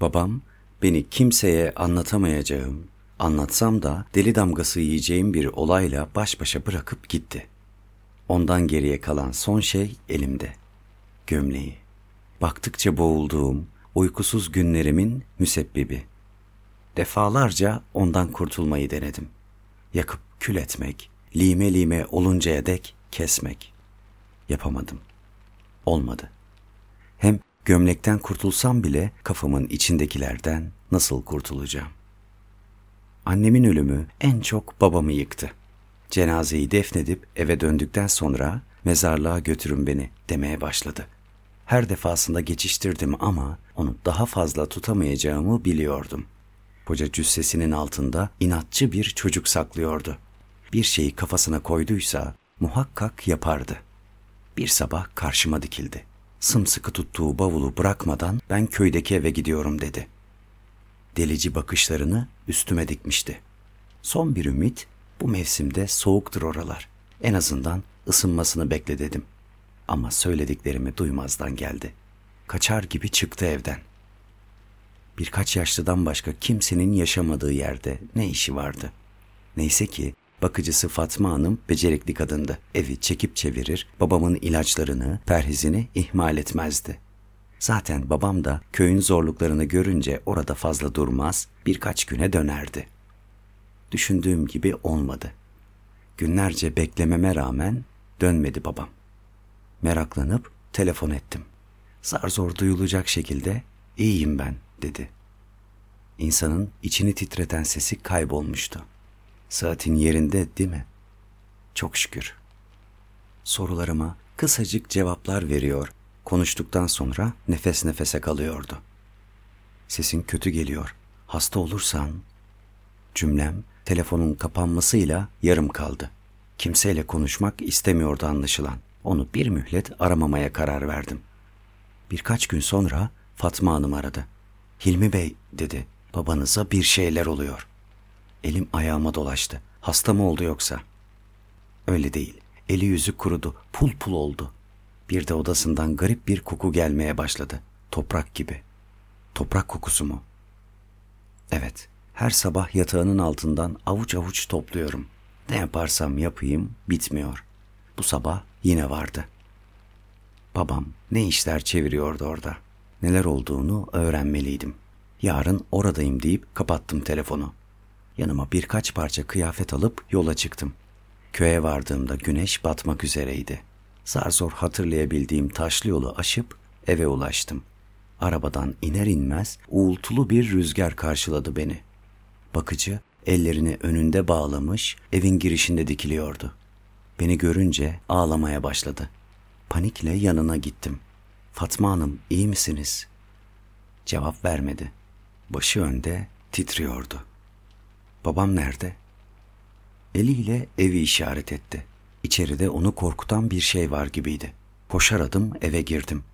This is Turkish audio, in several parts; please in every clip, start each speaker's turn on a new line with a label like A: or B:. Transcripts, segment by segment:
A: Babam beni kimseye anlatamayacağım, anlatsam da deli damgası yiyeceğim bir olayla baş başa bırakıp gitti. Ondan geriye kalan son şey elimde. Gömleği. Baktıkça boğulduğum, uykusuz günlerimin müsebbibi. Defalarca ondan kurtulmayı denedim. Yakıp kül etmek, lime lime oluncaya dek kesmek. Yapamadım. Olmadı. Hem gömlekten kurtulsam bile kafamın içindekilerden nasıl kurtulacağım? Annemin ölümü en çok babamı yıktı. Cenazeyi defnedip eve döndükten sonra mezarlığa götürün beni demeye başladı. Her defasında geçiştirdim ama onu daha fazla tutamayacağımı biliyordum. Koca cüssesinin altında inatçı bir çocuk saklıyordu. Bir şeyi kafasına koyduysa muhakkak yapardı. Bir sabah karşıma dikildi. Sımsıkı tuttuğu bavulu bırakmadan ben köydeki eve gidiyorum dedi. Delici bakışlarını üstüme dikmişti. Son bir ümit bu mevsimde soğuktur oralar. En azından ısınmasını bekle dedim. Ama söylediklerimi duymazdan geldi. Kaçar gibi çıktı evden. Birkaç yaşlıdan başka kimsenin yaşamadığı yerde ne işi vardı? Neyse ki bakıcısı Fatma Hanım becerikli kadındı. Evi çekip çevirir, babamın ilaçlarını, perhizini ihmal etmezdi. Zaten babam da köyün zorluklarını görünce orada fazla durmaz, birkaç güne dönerdi. Düşündüğüm gibi olmadı. Günlerce beklememe rağmen dönmedi babam. Meraklanıp telefon ettim. Zar zor duyulacak şekilde iyiyim ben dedi. İnsanın içini titreten sesi kaybolmuştu. Saatin yerinde değil mi? Çok şükür. Sorularıma kısacık cevaplar veriyor. Konuştuktan sonra nefes nefese kalıyordu. Sesin kötü geliyor. Hasta olursan... Cümlem telefonun kapanmasıyla yarım kaldı. Kimseyle konuşmak istemiyordu anlaşılan. Onu bir mühlet aramamaya karar verdim. Birkaç gün sonra Fatma Hanım aradı. Hilmi Bey dedi, babanıza bir şeyler oluyor. Elim ayağıma dolaştı. Hasta mı oldu yoksa? Öyle değil. Eli yüzü kurudu, pul pul oldu. Bir de odasından garip bir koku gelmeye başladı. Toprak gibi. Toprak kokusu mu? Evet, her sabah yatağının altından avuç avuç topluyorum. Ne yaparsam yapayım bitmiyor. Bu sabah yine vardı. Babam ne işler çeviriyordu orada. Neler olduğunu öğrenmeliydim. Yarın oradayım deyip kapattım telefonu. Yanıma birkaç parça kıyafet alıp yola çıktım. Köye vardığımda güneş batmak üzereydi. Zar zor hatırlayabildiğim taşlı yolu aşıp eve ulaştım. Arabadan iner inmez uğultulu bir rüzgar karşıladı beni. Bakıcı ellerini önünde bağlamış evin girişinde dikiliyordu. Beni görünce ağlamaya başladı. Panikle yanına gittim. Fatma Hanım iyi misiniz? Cevap vermedi. Başı önde titriyordu. Babam nerede? Eliyle evi işaret etti. İçeride onu korkutan bir şey var gibiydi. Koşar adım eve girdim.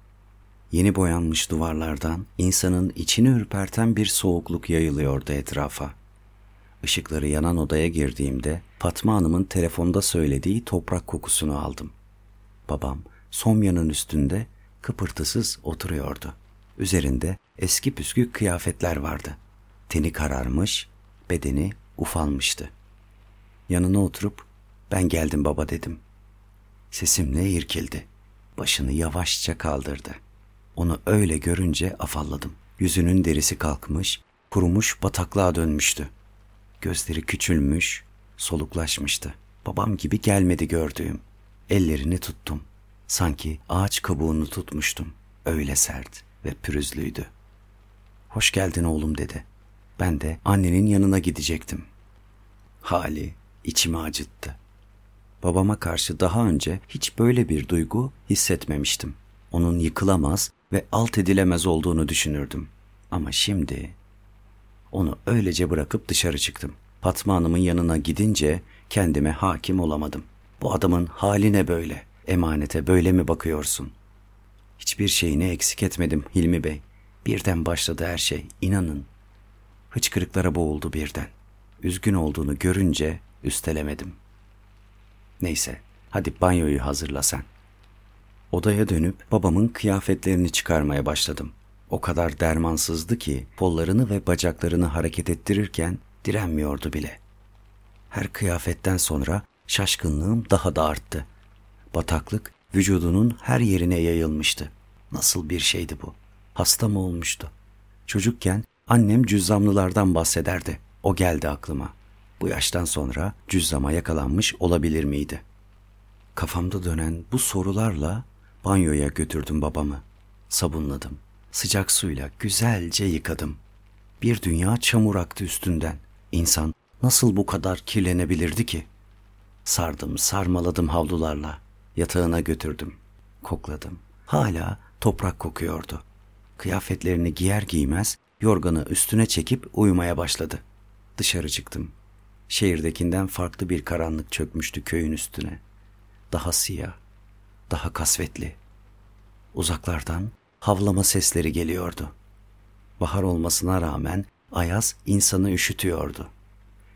A: Yeni boyanmış duvarlardan insanın içini ürperten bir soğukluk yayılıyordu etrafa. Işıkları yanan odaya girdiğimde Fatma Hanım'ın telefonda söylediği toprak kokusunu aldım. Babam somyanın üstünde kıpırtısız oturuyordu. Üzerinde eski püskü kıyafetler vardı. Teni kararmış, bedeni ufalmıştı. Yanına oturup ben geldim baba dedim. Sesimle irkildi. Başını yavaşça kaldırdı. Onu öyle görünce afalladım. Yüzünün derisi kalkmış, kurumuş bataklığa dönmüştü. Gözleri küçülmüş, soluklaşmıştı. Babam gibi gelmedi gördüğüm. Ellerini tuttum. Sanki ağaç kabuğunu tutmuştum. Öyle sert ve pürüzlüydü. Hoş geldin oğlum dedi. Ben de annenin yanına gidecektim. Hali içimi acıttı. Babama karşı daha önce hiç böyle bir duygu hissetmemiştim. Onun yıkılamaz ve alt edilemez olduğunu düşünürdüm. Ama şimdi onu öylece bırakıp dışarı çıktım. Fatma Hanım'ın yanına gidince kendime hakim olamadım. Bu adamın hali ne böyle? Emanete böyle mi bakıyorsun? Hiçbir şeyini eksik etmedim Hilmi Bey. Birden başladı her şey, inanın. Hıçkırıklara boğuldu birden. Üzgün olduğunu görünce üstelemedim. Neyse, hadi banyoyu hazırla sen. Odaya dönüp babamın kıyafetlerini çıkarmaya başladım. O kadar dermansızdı ki kollarını ve bacaklarını hareket ettirirken direnmiyordu bile. Her kıyafetten sonra şaşkınlığım daha da arttı. Bataklık vücudunun her yerine yayılmıştı. Nasıl bir şeydi bu? Hasta mı olmuştu? Çocukken annem cüzzamlılardan bahsederdi. O geldi aklıma. Bu yaştan sonra cüzzama yakalanmış olabilir miydi? Kafamda dönen bu sorularla banyoya götürdüm babamı. Sabunladım. Sıcak suyla güzelce yıkadım. Bir dünya çamur aktı üstünden. İnsan nasıl bu kadar kirlenebilirdi ki? Sardım, sarmaladım havlularla. Yatağına götürdüm. Kokladım. Hala toprak kokuyordu. Kıyafetlerini giyer giymez yorganı üstüne çekip uyumaya başladı. Dışarı çıktım. Şehirdekinden farklı bir karanlık çökmüştü köyün üstüne. Daha siyah, daha kasvetli. Uzaklardan havlama sesleri geliyordu. Bahar olmasına rağmen ayaz insanı üşütüyordu.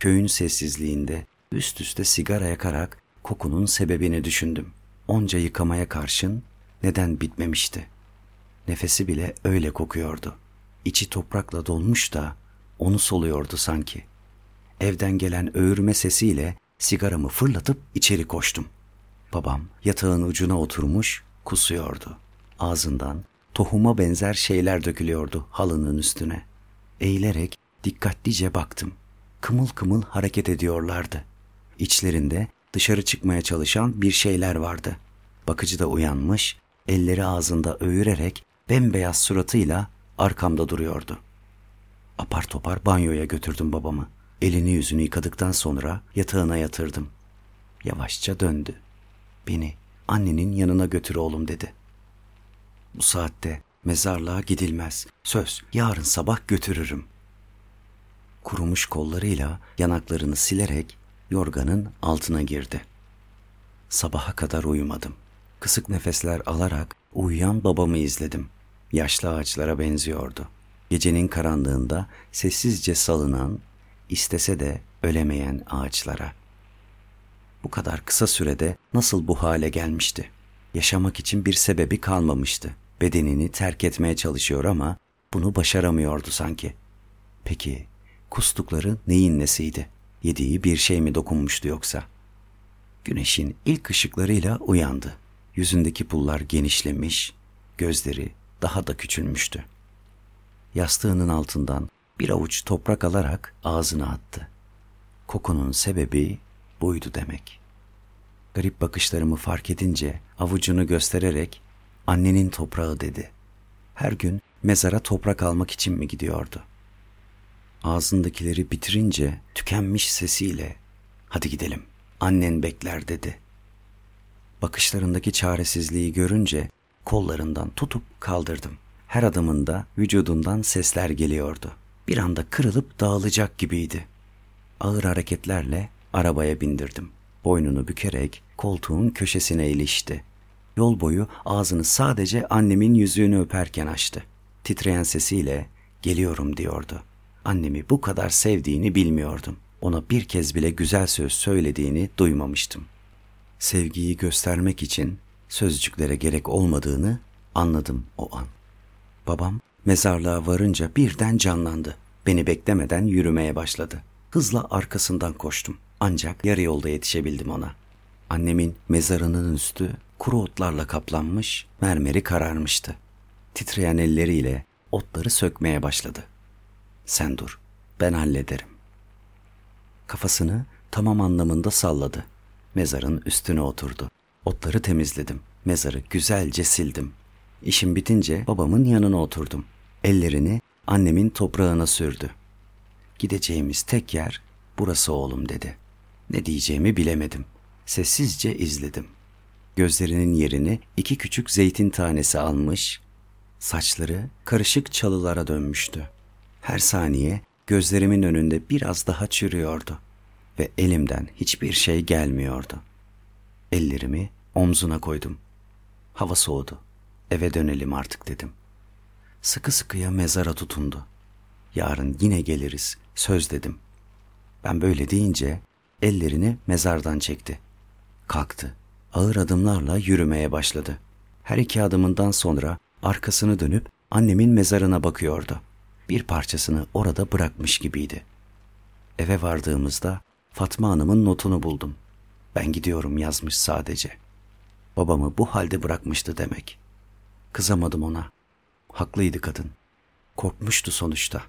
A: Köyün sessizliğinde üst üste sigara yakarak kokunun sebebini düşündüm. Onca yıkamaya karşın neden bitmemişti? Nefesi bile öyle kokuyordu. İçi toprakla dolmuş da onu soluyordu sanki. Evden gelen öğürme sesiyle sigaramı fırlatıp içeri koştum. Babam yatağın ucuna oturmuş kusuyordu. Ağzından tohuma benzer şeyler dökülüyordu halının üstüne. Eğilerek dikkatlice baktım. Kımıl kımıl hareket ediyorlardı. İçlerinde dışarı çıkmaya çalışan bir şeyler vardı. Bakıcı da uyanmış, elleri ağzında öğürerek bembeyaz suratıyla arkamda duruyordu. Apar topar banyoya götürdüm babamı. Elini yüzünü yıkadıktan sonra yatağına yatırdım. Yavaşça döndü. Beni annenin yanına götür oğlum dedi. Bu saatte mezarlığa gidilmez. Söz yarın sabah götürürüm. Kurumuş kollarıyla yanaklarını silerek yorganın altına girdi. Sabaha kadar uyumadım. Kısık nefesler alarak uyuyan babamı izledim. Yaşlı ağaçlara benziyordu. Gecenin karanlığında sessizce salınan, istese de ölemeyen ağaçlara. Bu kadar kısa sürede nasıl bu hale gelmişti? Yaşamak için bir sebebi kalmamıştı. Bedenini terk etmeye çalışıyor ama bunu başaramıyordu sanki. Peki kustukları neyin nesiydi? Yediği bir şey mi dokunmuştu yoksa? Güneşin ilk ışıklarıyla uyandı. Yüzündeki pullar genişlemiş, gözleri daha da küçülmüştü. Yastığının altından bir avuç toprak alarak ağzına attı. Kokunun sebebi buydu demek. Garip bakışlarımı fark edince avucunu göstererek annenin toprağı dedi. Her gün mezara toprak almak için mi gidiyordu? Ağzındakileri bitirince tükenmiş sesiyle hadi gidelim annen bekler dedi. Bakışlarındaki çaresizliği görünce kollarından tutup kaldırdım. Her adımında vücudundan sesler geliyordu. Bir anda kırılıp dağılacak gibiydi. Ağır hareketlerle arabaya bindirdim. Boynunu bükerek koltuğun köşesine ilişti. Yol boyu ağzını sadece annemin yüzüğünü öperken açtı. Titreyen sesiyle geliyorum diyordu. Annemi bu kadar sevdiğini bilmiyordum. Ona bir kez bile güzel söz söylediğini duymamıştım. Sevgiyi göstermek için sözcüklere gerek olmadığını anladım o an. Babam mezarlığa varınca birden canlandı. Beni beklemeden yürümeye başladı. Hızla arkasından koştum. Ancak yarı yolda yetişebildim ona. Annemin mezarının üstü kuru otlarla kaplanmış, mermeri kararmıştı. Titreyen elleriyle otları sökmeye başladı. Sen dur, ben hallederim. Kafasını tamam anlamında salladı. Mezarın üstüne oturdu. Otları temizledim. Mezarı güzelce sildim. İşim bitince babamın yanına oturdum. Ellerini annemin toprağına sürdü. Gideceğimiz tek yer burası oğlum dedi. Ne diyeceğimi bilemedim. Sessizce izledim. Gözlerinin yerini iki küçük zeytin tanesi almış, saçları karışık çalılara dönmüştü. Her saniye gözlerimin önünde biraz daha çürüyordu ve elimden hiçbir şey gelmiyordu. Ellerimi omzuna koydum. Hava soğudu. Eve dönelim artık dedim. Sıkı sıkıya mezara tutundu. Yarın yine geliriz, söz dedim. Ben böyle deyince ellerini mezardan çekti. Kalktı. Ağır adımlarla yürümeye başladı. Her iki adımından sonra arkasını dönüp annemin mezarına bakıyordu. Bir parçasını orada bırakmış gibiydi. Eve vardığımızda Fatma Hanım'ın notunu buldum. Ben gidiyorum yazmış sadece. Babamı bu halde bırakmıştı demek. Kızamadım ona. Haklıydı kadın. Korkmuştu sonuçta.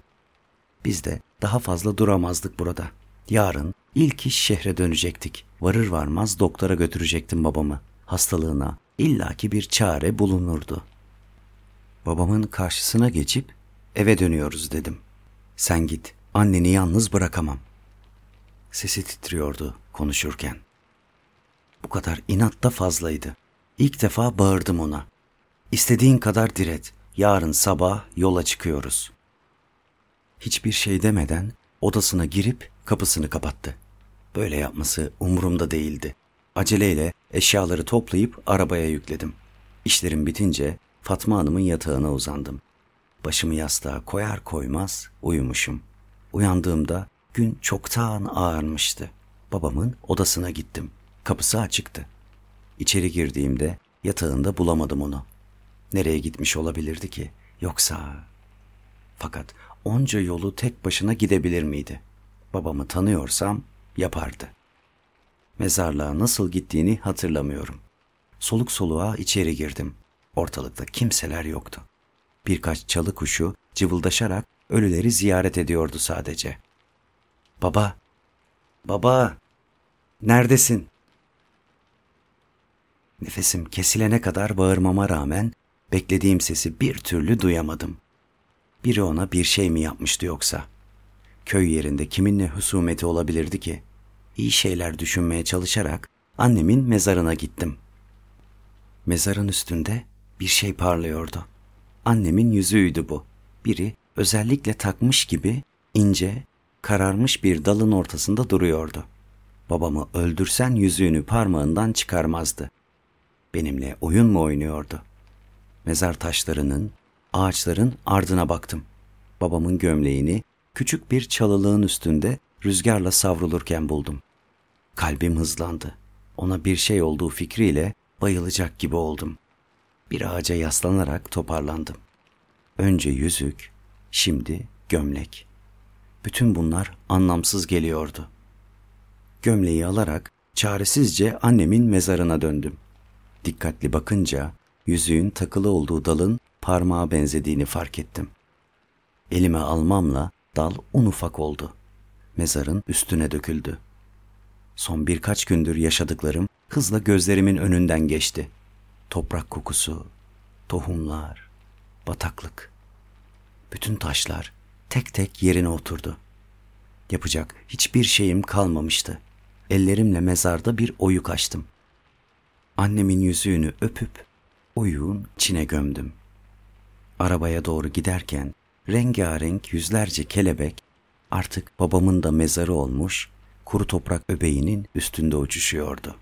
A: Biz de daha fazla duramazdık burada. Yarın ilk iş şehre dönecektik. Varır varmaz doktora götürecektim babamı. Hastalığına illaki bir çare bulunurdu. Babamın karşısına geçip eve dönüyoruz dedim. Sen git, anneni yalnız bırakamam. Sesi titriyordu konuşurken. Bu kadar inat da fazlaydı. İlk defa bağırdım ona. İstediğin kadar diret. Yarın sabah yola çıkıyoruz. Hiçbir şey demeden odasına girip kapısını kapattı. Böyle yapması umurumda değildi. Aceleyle eşyaları toplayıp arabaya yükledim. İşlerim bitince Fatma Hanım'ın yatağına uzandım. Başımı yastığa koyar koymaz uyumuşum. Uyandığımda gün çoktan ağarmıştı. Babamın odasına gittim. Kapısı açıktı. İçeri girdiğimde yatağında bulamadım onu. Nereye gitmiş olabilirdi ki? Yoksa... Fakat onca yolu tek başına gidebilir miydi? Babamı tanıyorsam yapardı. Mezarlığa nasıl gittiğini hatırlamıyorum. Soluk soluğa içeri girdim. Ortalıkta kimseler yoktu. Birkaç çalı kuşu cıvıldaşarak ölüleri ziyaret ediyordu sadece. Baba, baba, neredesin? Nefesim kesilene kadar bağırmama rağmen beklediğim sesi bir türlü duyamadım. Biri ona bir şey mi yapmıştı yoksa? Köy yerinde kiminle husumeti olabilirdi ki? İyi şeyler düşünmeye çalışarak annemin mezarına gittim. Mezarın üstünde bir şey parlıyordu. Annemin yüzüğüydü bu. Biri özellikle takmış gibi ince, kararmış bir dalın ortasında duruyordu. Babamı öldürsen yüzüğünü parmağından çıkarmazdı. Benimle oyun mu oynuyordu? Mezar taşlarının, ağaçların ardına baktım. Babamın gömleğini küçük bir çalılığın üstünde rüzgarla savrulurken buldum. Kalbim hızlandı. Ona bir şey olduğu fikriyle bayılacak gibi oldum. Bir ağaca yaslanarak toparlandım. Önce yüzük, şimdi gömlek. Bütün bunlar anlamsız geliyordu. Gömleği alarak çaresizce annemin mezarına döndüm. Dikkatli bakınca yüzüğün takılı olduğu dalın parmağa benzediğini fark ettim. Elime almamla dal un ufak oldu. Mezarın üstüne döküldü. Son birkaç gündür yaşadıklarım hızla gözlerimin önünden geçti. Toprak kokusu, tohumlar, bataklık. Bütün taşlar tek tek yerine oturdu. Yapacak hiçbir şeyim kalmamıştı. Ellerimle mezarda bir oyuk açtım. Annemin yüzüğünü öpüp oyuğun içine gömdüm. Arabaya doğru giderken rengarenk yüzlerce kelebek artık babamın da mezarı olmuş, kuru toprak öbeğinin üstünde uçuşuyordu.